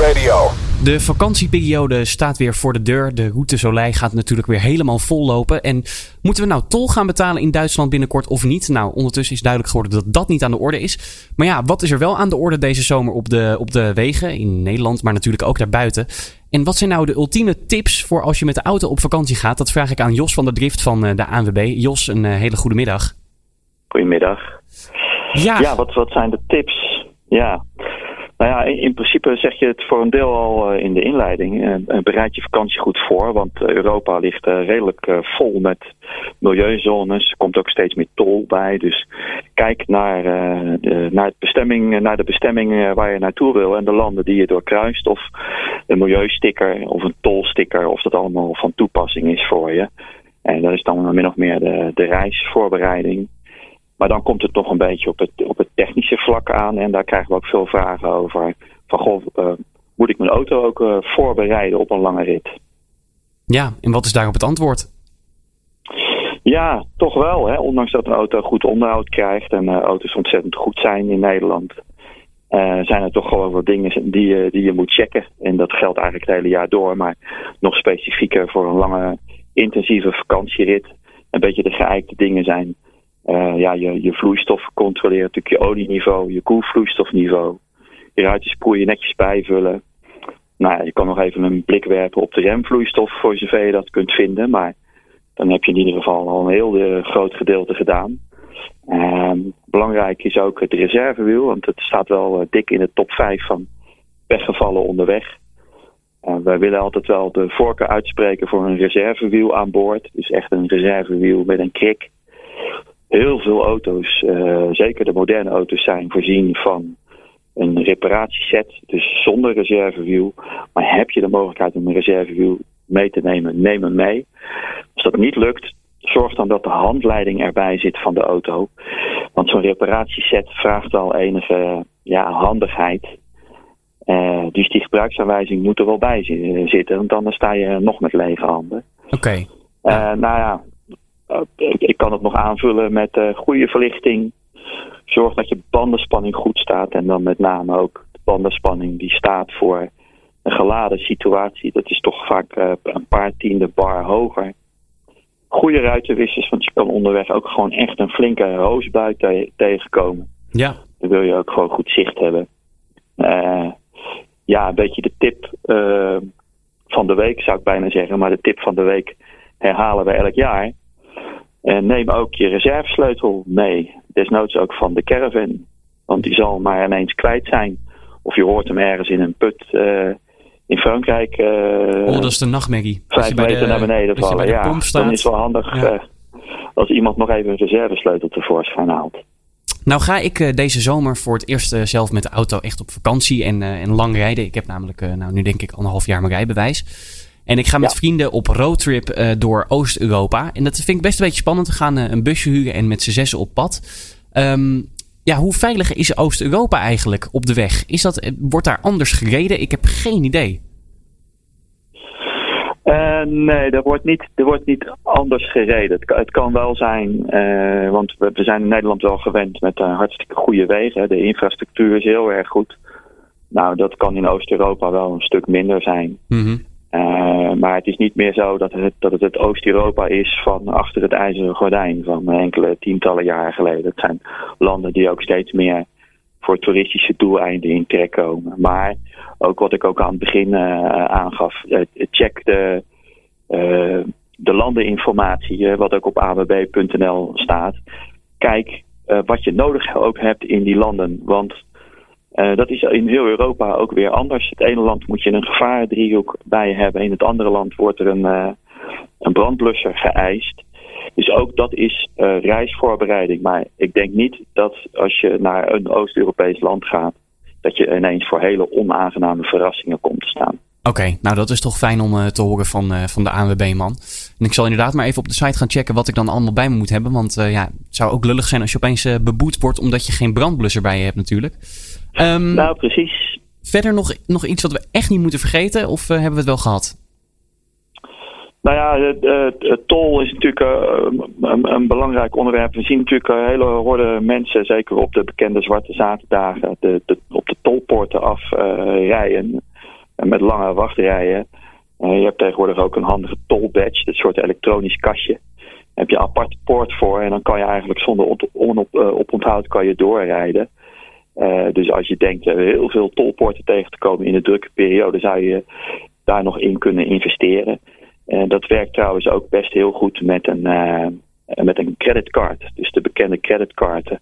Radio. De vakantieperiode staat weer voor de deur. De route Soleil gaat natuurlijk weer helemaal vol lopen. En moeten we nou tol gaan betalen in Duitsland binnenkort of niet? Nou, ondertussen is duidelijk geworden dat dat niet aan de orde is. Maar ja, wat is er wel aan de orde deze zomer op de, op de wegen in Nederland, maar natuurlijk ook daarbuiten? En wat zijn nou de ultieme tips voor als je met de auto op vakantie gaat? Dat vraag ik aan Jos van der Drift van eh, de ANWB. Jos, een eh, hele goede middag. Goedemiddag. Ja, Ja, wat, wat zijn de tips? Ja. Nou ja, in, in principe zeg je het voor een deel al eh, in de inleiding. Eh, eh, bereid je vakantie goed voor, want Europa ligt redelijk vol met milieuzones. Er komt ook steeds meer tol bij. Dus kijk naar, de, naar, het bestemming, naar de bestemming waar je naartoe wil en de landen die je doorkruist. Of een milieusticker of een tolsticker, of dat allemaal van toepassing is voor je. En dat is dan min of meer de reisvoorbereiding. Maar dan komt het nog een beetje op het, op het technische vlak aan. En daar krijgen we ook veel vragen over. Van goh, eh, moet ik mijn auto ook eh, voorbereiden op een lange rit? ja, en wat is daarop het antwoord? Ja, toch wel. Hè? Ondanks dat een auto goed onderhoud krijgt en eh, auto's ontzettend goed zijn in Nederland. zijn er toch gewoon wat dingen die je, die je moet checken. En dat geldt eigenlijk het hele jaar door. Maar nog specifieker voor een lange intensieve vakantierit. Een beetje de geëikte dingen zijn. Eh, ja, je, je vloeistof controleren, natuurlijk je olieniveau, je koelvloeistofniveau. Je ruitenspoel je netjes bijvullen. Nou, je kan nog even een blik werpen op de remvloeistof voor zover je dat kunt vinden. Maar dan heb je in ieder geval al een heel eh, groot gedeelte gedaan. Ehm, belangrijk is ook het reservewiel, want het staat wel eh, dik in de top 5 van weggevallen onderweg. Wij willen altijd wel de voorkeur uitspreken voor een reservewiel aan boord. Dus echt een reservewiel met een krik. Heel veel auto's, eh, zeker de moderne auto's, zijn voorzien van een reparatieset, dus zonder reservewiel. Maar heb je de mogelijkheid om een reservewiel mee te nemen, neem hem mee. Als dat niet lukt, zorg dan dat de handleiding erbij zit van de auto. Want zo'n reparatieset vraagt al enige ja, handigheid. Eh, dus die gebruiksaanwijzing moet er wel bij zi- zitten, want anders sta je nog met lege handen. Oké, Eh, nou ja, ik, ik kan het nog aanvullen met eh, goede verlichting. Zorg dat je bandenspanning goed staat. En dan met name ook de bandenspanning die staat voor een geladen situatie. Dat is toch vaak eh, een paar tiende bar hoger. Goede ruitenwissers, want je kan onderweg ook gewoon echt een flinke roosbui te- tegenkomen. ja. Dan wil je ook gewoon goed zicht hebben. Eh, ja, een beetje de tip eh, van de week zou ik bijna zeggen. Maar de tip van de week herhalen we elk jaar. En neem ook je reservesleutel mee. Desnoods ook van de caravan. Want die zal maar ineens kwijt zijn. Of je hoort hem ergens in een put eh, in Frankrijk eh, Oh, dat is de nachtmerrie. Vijf meter de- naar beneden vallen. bij de Ja, pomp staat. dan is het wel handig Ja. eh, als iemand nog even een reservesleutel tevoorschijn haalt. Nou ga ik eh, deze zomer voor het eerst eh, zelf met de auto echt op vakantie en, eh, en lang rijden. Ik heb namelijk eh, nou, nu denk ik anderhalf jaar mijn rijbewijs. En ik ga met Ja. vrienden op roadtrip eh, door Oost-Europa. En dat vind ik best een beetje spannend. We gaan eh, een busje huren en met z'n zessen op pad. Ehm, ja, hoe veilig is Oost-Europa eigenlijk op de weg? Is dat, eh, wordt daar anders gereden? Ik heb geen idee. Nee, er wordt, niet, er wordt niet anders gereden. Het, kan- het kan wel zijn, want we, we zijn in Nederland wel gewend met hartstikke goede wegen. De infrastructuur is heel erg goed. Nou, dat kan in Oost-Europa wel een stuk minder zijn. Eh, maar het is niet meer zo dat het, dat het, Oost-Europa is van achter het ijzeren gordijn van enkele tientallen jaren geleden. Het zijn landen die ook steeds meer voor toeristische doeleinden in trek komen. Maar ook wat ik ook aan het begin eh, aangaf, eh, check de, eh, de landeninformatie, wat ook op awb.nl staat. Kijk wat je nodig ook hebt in die landen. Want eh, dat is in heel Europa ook weer anders. Het ene land moet je een gevarendriehoek bij hebben. In het andere land wordt er een, eh, een brandblusser geëist. Dus ook dat is eh, reisvoorbereiding. Maar ik denk niet dat als je naar een Oost-Europees land gaat, dat je ineens voor hele onaangename verrassingen komt te staan. Oké, nou dat is toch fijn om te horen van, van de ANWB-man. En ik zal inderdaad maar even op de site gaan checken wat ik dan allemaal bij me moet hebben. Want ja, zou ook lullig zijn als je opeens eh, beboet wordt omdat je geen brandblusser bij je hebt natuurlijk. Ehm, Nou, precies. Verder nog, nog iets wat we echt niet moeten vergeten of eh, hebben we het wel gehad? Nou ja, het, tol is natuurlijk eh, een, een belangrijk onderwerp. We zien natuurlijk een hele horde mensen, zeker op de bekende zwarte zaterdagen, de, de, op de tolpoorten afrijden. met lange wachtrijen. je hebt tegenwoordig ook een handige toll badge, dat soort elektronisch kastje. Heb je een aparte poort voor en dan kan je eigenlijk zonder op, op, oponthoud kan je doorrijden. dus als je denkt heel veel tolpoorten tegen te komen in een drukke periode, zou je daar nog in kunnen investeren. En dat werkt trouwens ook best heel goed met een, met een creditcard. Dus de bekende creditcarden.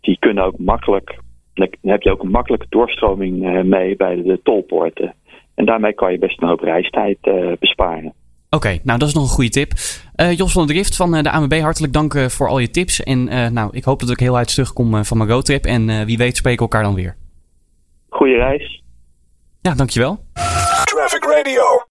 Die kunnen ook makkelijk dan heb je ook een makkelijke doorstroming eh, mee bij de tolpoorten. En daarmee kan je best een hoop reistijd eh, besparen. Oké, nou dat is nog een goede tip. Uh, Jos van der Drift van de AMB, hartelijk dank voor al je tips. En nou, ik hoop dat ik heel uit terugkom van mijn roadtrip. En wie weet spreken we elkaar dan weer. Goeie reis. Ja, dankjewel. Traffic Radio.